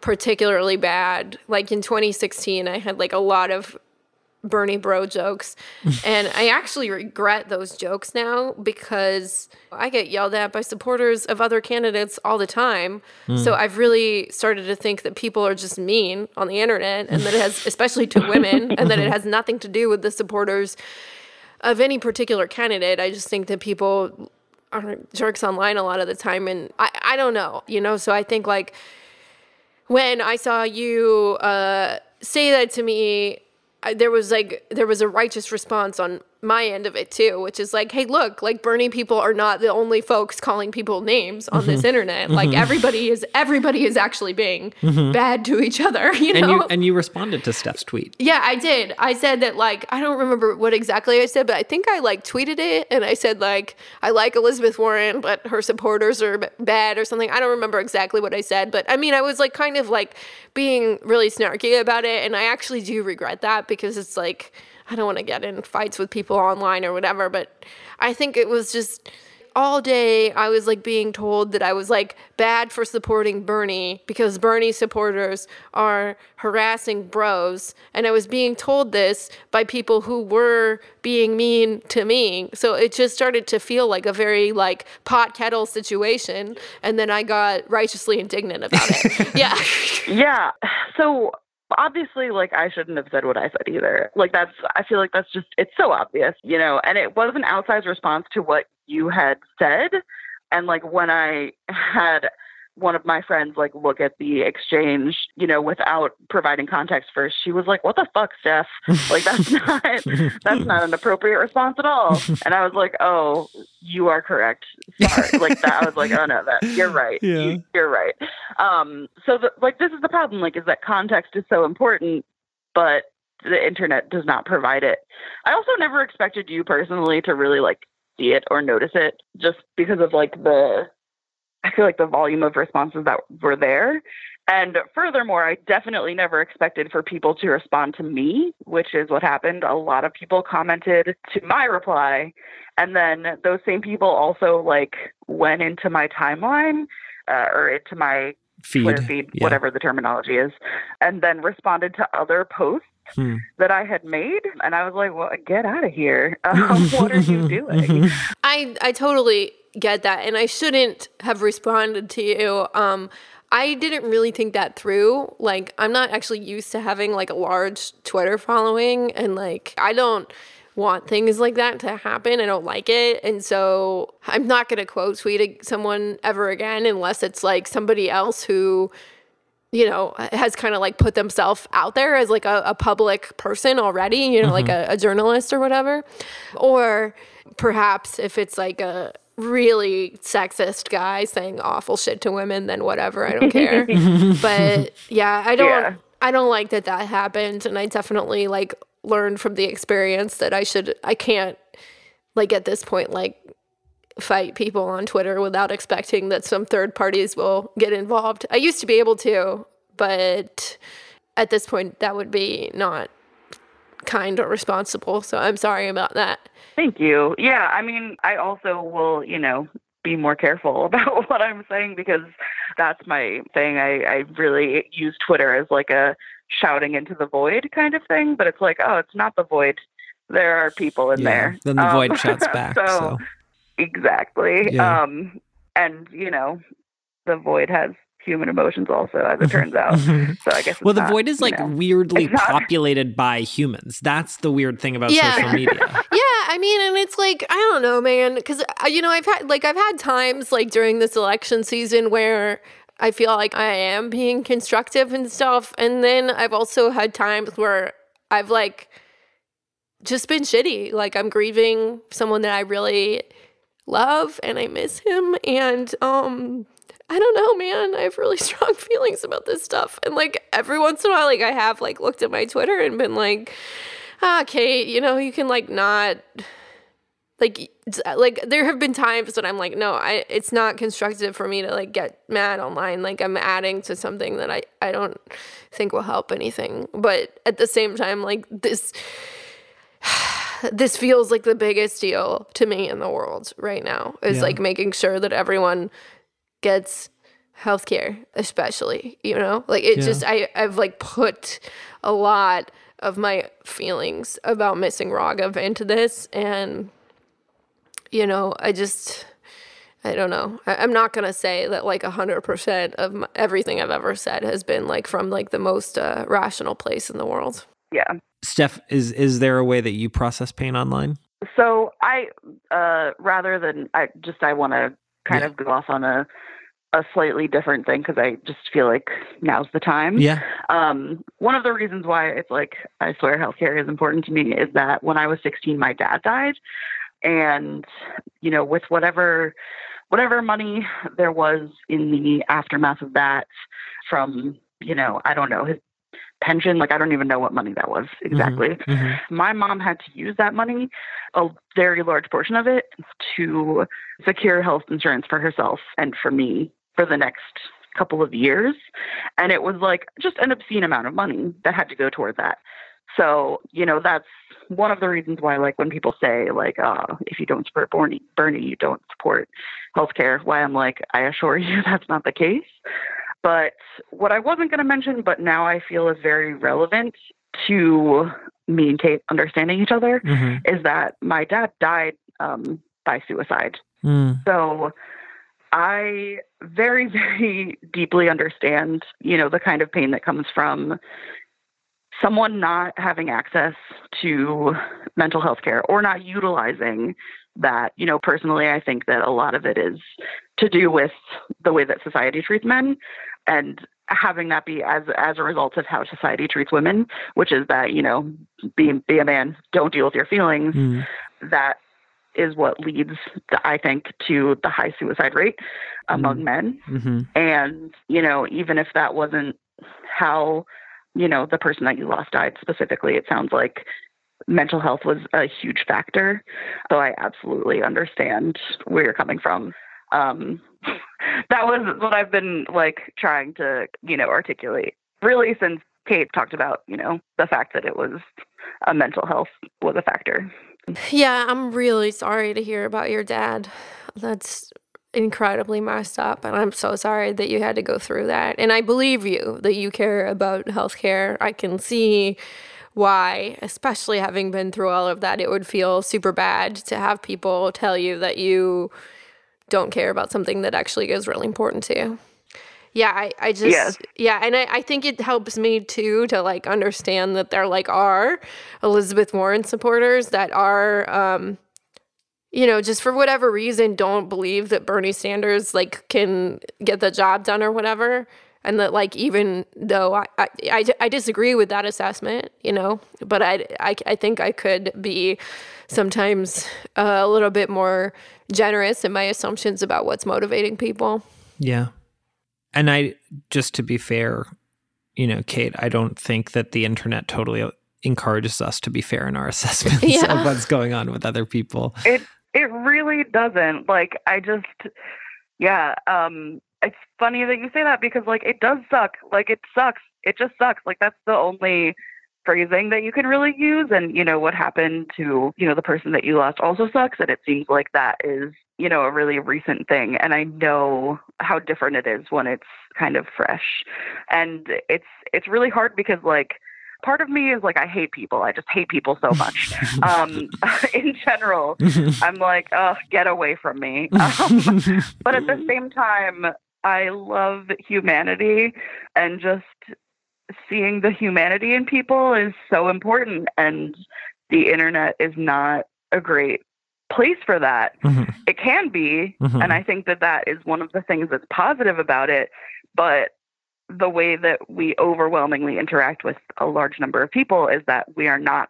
Speaker 1: particularly bad. Like in 2016 I had like a lot of Bernie bro jokes. (laughs) and I actually regret those jokes now because I get yelled at by supporters of other candidates all the time. So I've really started to think that people are just mean on the internet and that it has, especially to women, (laughs) and that it has nothing to do with the supporters of any particular candidate. I just think that people are jerks online a lot of the time. And I, I don't know, you know? So I think like when I saw you uh, say that to me, there was like there was a righteous response on my end of it too, which is like, hey, look, like Bernie people are not the only folks calling people names on this mm-hmm. internet. Like mm-hmm. everybody is everybody is actually being mm-hmm. bad to each other. (laughs) You know.
Speaker 5: and you and you responded to Steph's tweet.
Speaker 1: Yeah, I did. I said that like I don't remember what exactly I said, but I think I like tweeted it and I said like I like Elizabeth Warren, but her supporters are bad or something. I don't remember exactly what I said, but I mean I was like kind of like being really snarky about it and I actually do regret that because it's like I don't want to get in fights with people online or whatever, but I think it was just all day I was like being told that I was like bad for supporting Bernie because Bernie supporters are harassing bros. And I was being told this by people who were being mean to me. So it just started to feel like a very like pot kettle situation. And then I got righteously indignant about it. (laughs) yeah.
Speaker 3: Yeah. So obviously, like, I shouldn't have said what I said either. Like, that's, I feel like that's just, it's so obvious, you know, and it was an outsized response to what you had said. And like, when I had, one of my friends like look at the exchange, you know, without providing context first. She was like, "What the fuck, Steph? (laughs) Like that's not that's not an appropriate response at all." And I was like, "Oh, you are correct. Sorry." (laughs) like that. I was like, "Oh no, that you're right.
Speaker 5: Yeah.
Speaker 3: You, you're right." Um, so the, like this is the problem. Like, is that context is so important, but the internet does not provide it. I also never expected you personally to really like see it or notice it just because of like the I feel like the volume of responses that were there. And furthermore, I definitely never expected for people to respond to me, which is what happened. A lot of people commented to my reply. And then those same people also like went into my timeline uh, or into my
Speaker 5: Feed.
Speaker 3: Twitter feed,
Speaker 5: Yeah.
Speaker 3: whatever the terminology is, and then responded to other posts
Speaker 5: Hmm.
Speaker 3: that I had made. And I was like, well, get out of here. (laughs) Um, what are you doing? (laughs)
Speaker 1: I I totally get that, and I shouldn't have responded to you. Um, I didn't really think that through. Like, I'm not actually used to having like a large Twitter following, and like, I don't want things like that to happen. I don't like it, and so I'm not gonna quote tweet someone ever again unless it's like somebody else who you know, has kind of like put themselves out there as like a, a public person already, you know, like mm-hmm. a, a journalist or whatever. Or perhaps if it's like a really sexist guy saying awful shit to women, then whatever, I don't care. (laughs) but yeah, I don't,
Speaker 3: Yeah.
Speaker 1: I don't like that that happened. And I definitely like learned from the experience that I should, I can't like at this point, like fight people on Twitter without expecting that some third parties will get involved. I used to be able to, but at this point, that would be not kind or responsible. So I'm sorry about that.
Speaker 3: Thank you. Yeah, I mean, I also will, you know, be more careful (laughs) about what I'm saying because that's my thing. I, I really use Twitter as like a shouting into the void kind of thing, but it's like, oh, it's not the void. There are people in
Speaker 5: Yeah,
Speaker 3: there.
Speaker 5: Then the
Speaker 3: Um,
Speaker 5: void shouts (laughs) back. so.
Speaker 3: Exactly.
Speaker 5: Yeah.
Speaker 3: Um, and you know, the void has human emotions also, as it turns out. (laughs) So I guess.
Speaker 5: Well, the
Speaker 3: not,
Speaker 5: void is
Speaker 3: you
Speaker 5: like
Speaker 3: know,
Speaker 5: weirdly
Speaker 3: not- (laughs)
Speaker 5: populated by humans. That's the weird thing about
Speaker 1: Yeah.
Speaker 5: social media. (laughs)
Speaker 1: Yeah, I mean, and it's like I don't know, man, because you know I've had like I've had times like during this election season where I feel like I am being constructive and stuff, and then I've also had times where I've like just been shitty. Like I'm grieving someone that I really love and I miss him, and um. I don't know, man. I have really (laughs) strong feelings about this stuff. And like every once in a while, like I have like looked at my Twitter and been like, ah, Kate, you know, you can like not like like there have been times when I'm like, no, I it's not constructive for me to like get mad online. Like I'm adding to something that I I don't think will help anything. But at the same time, like this this feels like the biggest deal to me in the world right now is
Speaker 5: Yeah.
Speaker 1: like making sure that everyone gets healthcare especially you know like it
Speaker 5: Yeah.
Speaker 1: just i i've like put a lot of my feelings about missing raghav into this and you know i just i don't know I, i'm not gonna say that like 100% of my, everything i've ever said has been like from like the most uh, rational place in the world
Speaker 3: Yeah.
Speaker 5: Steph, is is there a way that you process pain online?
Speaker 3: So I, uh, rather than I just I want to kind
Speaker 5: Yeah.
Speaker 3: of go off on a a slightly different thing because I just feel like now's the time.
Speaker 5: Yeah.
Speaker 3: Um, one of the reasons why it's like I swear healthcare is important to me is that when I was 16, my dad died, and you know, with whatever whatever money there was in the aftermath of that, from you know, I don't know his pension, like I don't even know what money that was exactly.
Speaker 5: Mhm.
Speaker 3: My mom had to use that money, a very large portion of it, to secure health insurance for herself and for me for the next couple of years. And it was like just an obscene amount of money that had to go toward that. So, you know, that's one of the reasons why, like, when people say, like, uh, if you don't support Bernie, Bernie, you don't support healthcare, why I'm like, I assure you (laughs) that's not the case. But what I wasn't going to mention, but now I feel is very relevant to me and Kate understanding each other,
Speaker 5: Mhm.
Speaker 3: is that my dad died um, by suicide.
Speaker 5: Mm.
Speaker 3: So I very, (laughs) very deeply understand, you know, the kind of pain that comes from someone not having access to mental health care or not utilizing that. You know, personally, I think that a lot of it is to do with the way that society treats men and having that be as as a result of how society treats women, which is that, you know, be be a man, don't deal with your feelings
Speaker 5: Mm.
Speaker 3: that is what leads, I think, to the high suicide rate among men.
Speaker 5: Mhm.
Speaker 3: And, you know, even if that wasn't how you know, the person that you lost died specifically, it sounds like mental health was a huge factor. So I absolutely understand where you're coming from. Um, (laughs) that was what I've been like trying to, you know, articulate really since Kate talked about, you know, the fact that it was a mental health was a factor.
Speaker 1: Yeah, I'm really sorry to hear about your dad. That's incredibly messed up and I'm so sorry that you had to go through that. And I believe you that you care about healthcare. I can see why, especially having been through all of that, it would feel super bad to have people tell you that you don't care about something that actually is really important to you. Yeah, I, I just
Speaker 3: Yes.
Speaker 1: yeah, and I, I think it helps me too to like understand that there like are Elizabeth Warren supporters that are um you know, just for whatever reason don't believe that Bernie Sanders like can get the job done or whatever. And that like even though I, I, I, I disagree with that assessment, you know, but I, I, I think I could be sometimes uh, a little bit more generous in my assumptions about what's motivating people.
Speaker 2: Yeah. And I, just to be fair, you know, Kate, I don't think that the internet totally encourages us to be fair in our (laughs) assessments
Speaker 1: Yeah.
Speaker 2: of what's going on with other people.
Speaker 3: It it really doesn't. Like I just yeah, um it's funny that you say that because like it does suck. Like it sucks. It just sucks. Like that's the only phrasing that you can really use and you know what happened to, you know, the person that you lost also sucks and it seems like that is, you know, a really recent thing and I know how different it is when it's kind of fresh. And it's it's really hard because like part of me is like I hate people. I just hate people so much. (laughs) um, (laughs) in general, (laughs) I'm like, oh, get away from me. Um, but at the same time, I love humanity and just seeing the humanity in people is so important. And the internet is not a great place for that.
Speaker 2: Mhm.
Speaker 3: It can be,
Speaker 2: Mhm.
Speaker 3: and I think that that is one of the things that's positive about it. But the way that we overwhelmingly interact with a large number of people is that we are not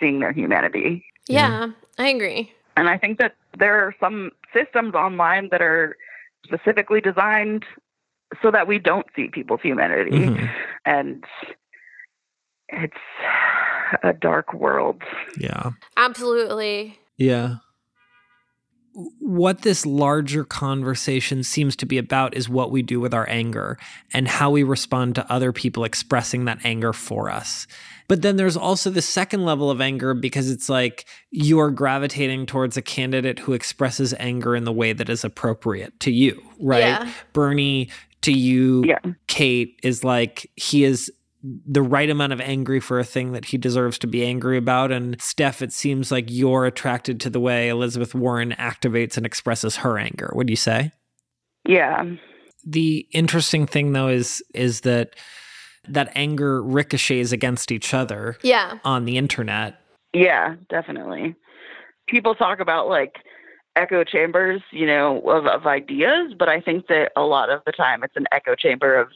Speaker 3: seeing their humanity.
Speaker 1: Yeah, I agree.
Speaker 3: And I think that there are some systems online that are specifically designed so that we don't see people's humanity.
Speaker 2: Mhm.
Speaker 3: And it's a dark world.
Speaker 2: Yeah.
Speaker 1: Absolutely.
Speaker 2: Yeah. What this larger conversation seems to be about is what we do with our anger and how we respond to other people expressing that anger for us. But then there's also the second level of anger because it's like you are gravitating towards a candidate who expresses anger in the way that is appropriate to you, right?
Speaker 1: Yeah.
Speaker 2: Bernie to you,
Speaker 3: Yeah.
Speaker 2: Kate, is like he is the right amount of angry for a thing that he deserves to be angry about. And Steph, it seems like you're attracted to the way Elizabeth Warren activates and expresses her anger. Would you say?
Speaker 3: Yeah.
Speaker 2: The interesting thing though is is that that anger ricochets against each other
Speaker 1: Yeah.
Speaker 2: on the internet.
Speaker 3: Yeah, definitely. People talk about like echo chambers, you know, of, of ideas, but I think that a lot of the time it's an echo chamber of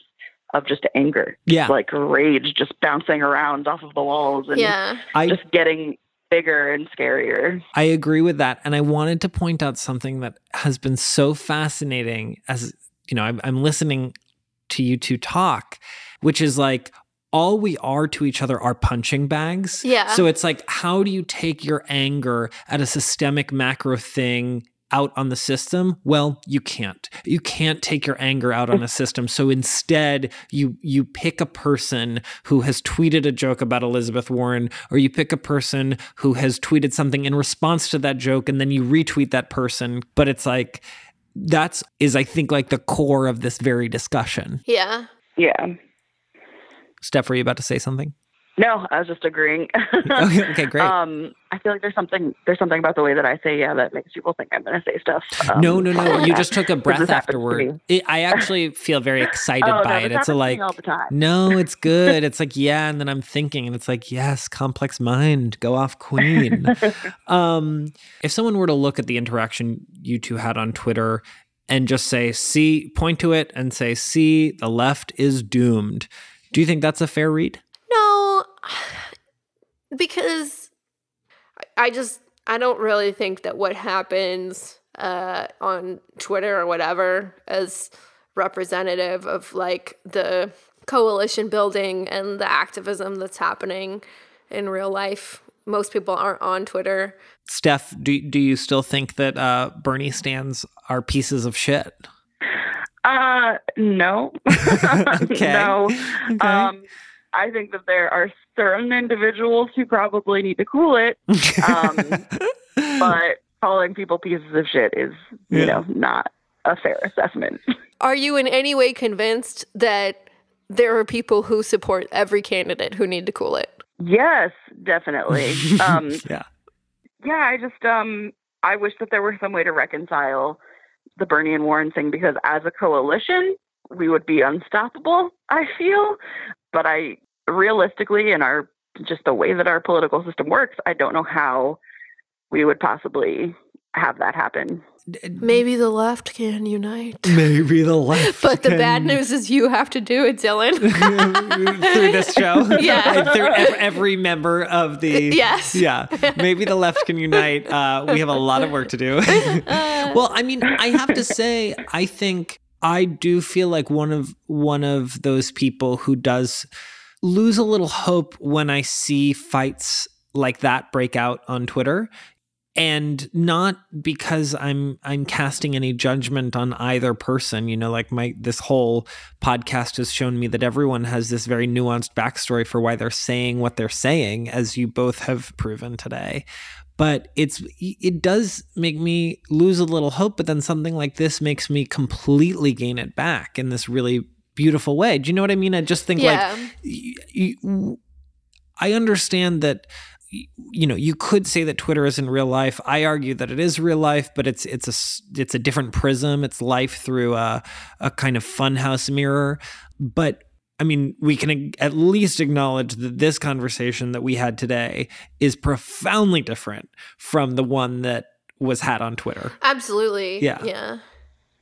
Speaker 3: of just anger.
Speaker 2: Yeah.
Speaker 3: Like rage just bouncing around off of the walls and
Speaker 1: Yeah.
Speaker 2: I
Speaker 3: just getting bigger and scarier.
Speaker 2: I agree with that. And I wanted to point out something that has been so fascinating as, you know, I'm, I'm listening to you two talk, which is like, all we are to each other are punching bags.
Speaker 1: Yeah.
Speaker 2: So it's like, how do you take your anger at a systemic macro thing out on the system? Well, you can't. You can't take your anger out on a system. So instead, you you pick a person who has tweeted a joke about Elizabeth Warren, or you pick a person who has tweeted something in response to that joke, and then you retweet that person. But it's like that's is I think like the core of this very discussion.
Speaker 1: Yeah.
Speaker 3: Yeah.
Speaker 2: Steph, were you about to say something?
Speaker 3: No, I was just agreeing. (laughs)
Speaker 2: Okay, okay, great.
Speaker 3: Um, I feel like there's something there's something about the way that I say yeah that makes people think I'm going to say stuff. Um,
Speaker 2: no, no, no. You just took a breath afterward. It, I actually feel very (laughs) excited
Speaker 3: Oh,
Speaker 2: by
Speaker 3: no,
Speaker 2: it. It's a
Speaker 3: happens to me
Speaker 2: like,
Speaker 3: all the time.
Speaker 2: no, it's (laughs) good. It's like, yeah. And then I'm thinking, and it's like, yes, complex mind, go off queen. um, if someone were to look at the interaction you two had on Twitter and just say, see, point to it and say, see, the left is doomed. Do you think that's a fair read?
Speaker 1: No, because I- I just I don't really think that what happens uh, on Twitter or whatever is representative of like the coalition building and the activism that's happening in real life. Most people aren't on Twitter.
Speaker 2: Steph, do do you still think that uh, Bernie stands are pieces of shit?
Speaker 3: Uh, no. (laughs) (laughs)
Speaker 2: Okay.
Speaker 3: no.
Speaker 2: Okay.
Speaker 3: Um, I think that there are certain individuals who probably need to cool it, (laughs) um, (laughs) but calling people pieces of shit is, you
Speaker 2: Yeah.
Speaker 3: know, not a fair assessment. (laughs)
Speaker 1: Are you in any way convinced that there are people who support every candidate who need to cool it?
Speaker 3: yes, definitely. Um,
Speaker 2: yeah.
Speaker 3: yeah, I just um, I wish that there were some way to reconcile the Bernie and Warren thing because as a coalition, we would be unstoppable. I feel, but I realistically, in our just the way that our political system works, I don't know how we would possibly have that happen.
Speaker 1: Maybe the left can unite. (laughs)
Speaker 2: Maybe the left. (laughs)
Speaker 1: But the
Speaker 2: can-
Speaker 1: bad news is you have to do it, Dylan. (laughs)
Speaker 2: through this show.
Speaker 1: Yeah.
Speaker 2: And through ev- every member of the.
Speaker 1: Yes.
Speaker 2: Yeah. Maybe the left can unite. Uh, we have a lot of work to do. well, I mean, I have to say, I think I do feel like one of one of those people who does lose a little hope when I see fights like that break out on Twitter. And not because i'm i'm casting any judgment on either person you know like my this whole podcast has shown me that everyone has this very nuanced backstory for why they're saying what they're saying as you both have proven today. But it's it does make me lose a little hope but then something like this makes me completely gain it back in this really beautiful way do you know what i mean i just think
Speaker 1: Yeah.
Speaker 2: like I understand that you know you could say that Twitter isn't real life. I argue that it is real life, but it's it's a it's a different prism. It's life through a a kind of funhouse mirror. But I mean, we can at least acknowledge that this conversation that we had today is profoundly different from the one that was had on Twitter.
Speaker 1: Absolutely.
Speaker 2: Yeah.
Speaker 1: Yeah.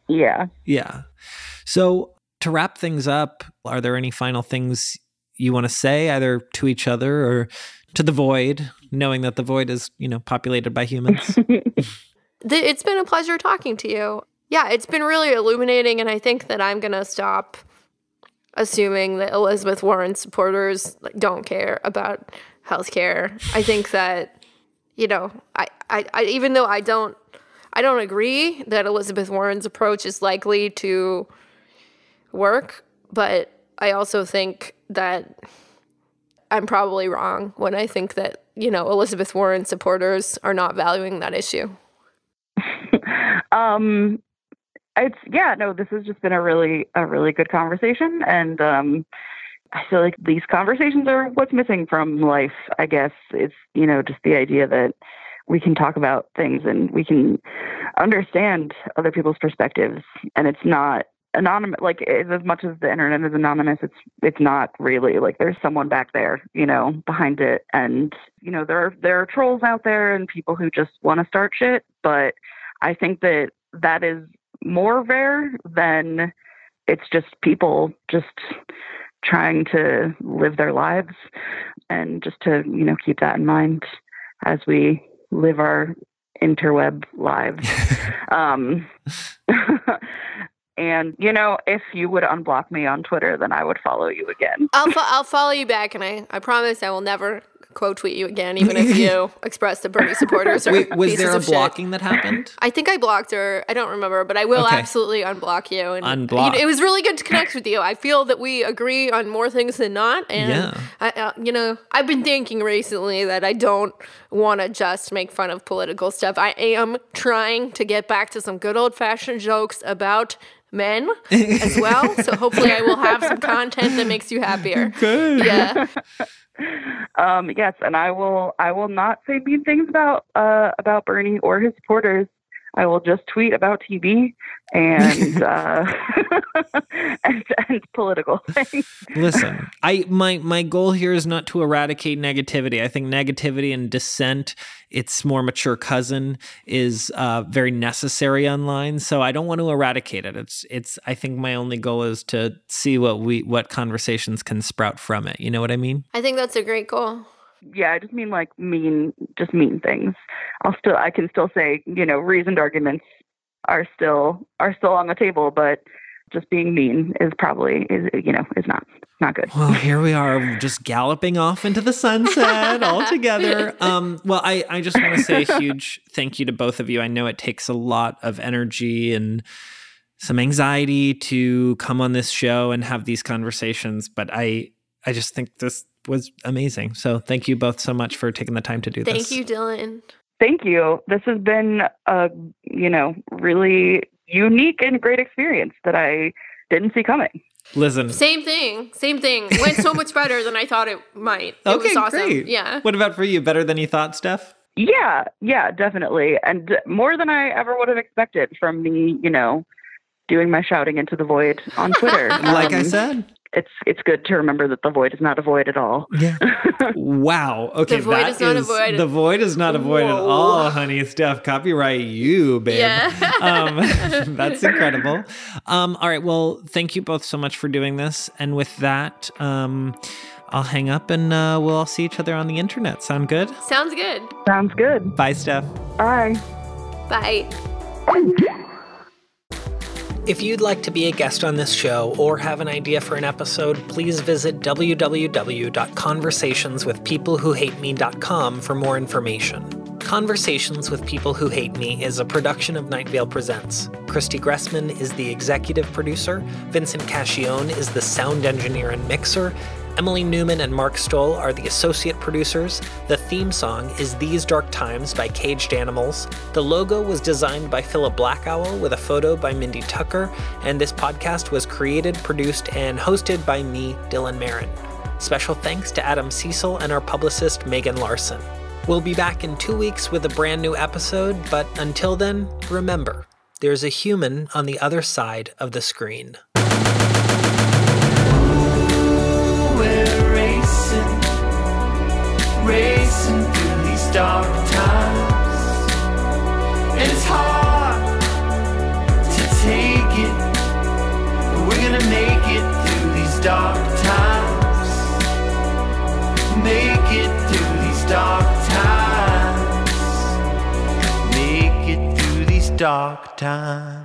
Speaker 3: Yeah.
Speaker 2: Yeah. So to wrap things up, are there any final things you want to say either to each other or to the void, knowing that the void is, you know, populated by humans? (laughs)
Speaker 1: It's been a pleasure talking to you. Yeah, it's been really illuminating, and I think that I'm gonna stop assuming that Elizabeth Warren supporters like, don't care about healthcare. I think that you know, I, I, I even though I don't, I don't agree that Elizabeth Warren's approach is likely to work, but I also think that I'm probably wrong when I think that you know Elizabeth Warren supporters are not valuing that issue. (laughs)
Speaker 3: um it's yeah no this has just been a really a really good conversation and um i feel like these conversations are what's missing from life i guess it's you know just the idea that we can talk about things and we can understand other people's perspectives and it's not anonymous like as as much as the internet is anonymous it's it's not really like there's someone back there you know behind it. And you know there are there are trolls out there and people who just want to start shit but i think that that is more rare than it's just people just trying to live their lives. And just to you know keep that in mind as we live our interweb lives. (laughs) Um (laughs) and you know if you would unblock me on twitter then i would follow you again (laughs)
Speaker 1: I'll fo- I'll follow you back, and I, I promise I will never quote tweet you again, even if you (laughs) express the Bernie supporters are
Speaker 2: Wait, was there a
Speaker 1: of shit.
Speaker 2: blocking that happened?
Speaker 1: I think I blocked her. I don't remember, but I will
Speaker 2: Okay.
Speaker 1: absolutely unblock you. And
Speaker 2: Unblock.
Speaker 1: you- It was really good to connect with you. I feel that we agree on more things than not. And
Speaker 2: Yeah.
Speaker 1: I, uh, you know, I've been thinking recently that I don't want to just make fun of political stuff. I am trying to get back to some good old fashioned jokes about men (laughs) as well. so hopefully, I will have some content that makes you happier. Good. Yeah. (laughs)
Speaker 3: um yes and i will i will not say mean things about uh about bernie or his supporters i will just tweet about tv and (laughs) uh (laughs) and, and political (laughs) things
Speaker 2: Listen, I my my goal here is not to eradicate negativity. I think negativity and dissent, its more mature cousin, is uh, very necessary online. So I don't want to eradicate it. It's it's. I think my only goal is to see what we what conversations can sprout from it. You know what I mean?
Speaker 1: I think that's a great goal.
Speaker 3: Yeah i just mean like mean just mean things i'll still i can still say you know reasoned arguments are still are still on the table but just being mean is probably is you know is not not good.
Speaker 5: Well, here we are, just galloping off into the sunset (laughs) all together. Um, well, I, I just want to say a huge thank you to both of you. I know it takes a lot of energy and some anxiety to come on this show and have these conversations, but I I just think this was amazing. So thank you both so much for taking the time to do
Speaker 1: Thank
Speaker 5: this.
Speaker 1: Thank you, Dylan.
Speaker 3: Thank you. This has been a you know really unique and great experience that I didn't see coming.
Speaker 5: Listen.
Speaker 1: Same thing. Same thing. Went so (laughs) much better than I thought it might. It
Speaker 5: okay,
Speaker 1: was awesome.
Speaker 5: great.
Speaker 1: Yeah.
Speaker 5: What about for you? Better than you thought, Steph?
Speaker 3: Yeah, yeah, definitely. And more than I ever would have expected from me, you know, doing my shouting into the void on Twitter. (laughs)
Speaker 5: Like I
Speaker 3: Um,
Speaker 5: said.
Speaker 3: It's it's good to remember that the void is not a void at all.
Speaker 5: Yeah. (laughs) wow. Okay.
Speaker 1: The void
Speaker 5: that
Speaker 1: is not a void.
Speaker 5: The void is not a void at all, honey. Steph, copyright you, babe.
Speaker 1: Yeah. (laughs)
Speaker 5: um, (laughs) that's incredible. Um, all right. Well, thank you both so much for doing this. And with that, um, I'll hang up and uh, we'll all see each other on the internet. Sound good?
Speaker 1: Sounds good.
Speaker 3: Sounds good.
Speaker 5: Bye, Steph.
Speaker 3: Bye.
Speaker 1: Bye.
Speaker 2: If you'd like to be a guest on this show or have an idea for an episode, please visit www.conversationswithpeoplewhohateme.com for more information. Conversations with People Who Hate Me is a production of Night Vale Presents. Christy Gressman is the executive producer, Vincent Cacchione is the sound engineer and mixer, Emily Newman and Mark Stoll are the associate producers. The theme song is These Dark Times by Caged Animals. The logo was designed by Phillip Blackowl with a photo by Mindy Tucker, and this podcast was created, produced, and hosted by me, Dylan Marron. Special thanks to Adam Cecil and our publicist, Megan Larson. We'll be back in two weeks with a brand new episode, but until then, remember there's a human on the other side of the screen.
Speaker 6: Racing through these dark times. And it's hard to take it, but we're gonna make it through these dark times. Make it through these dark times. Make it through these dark times.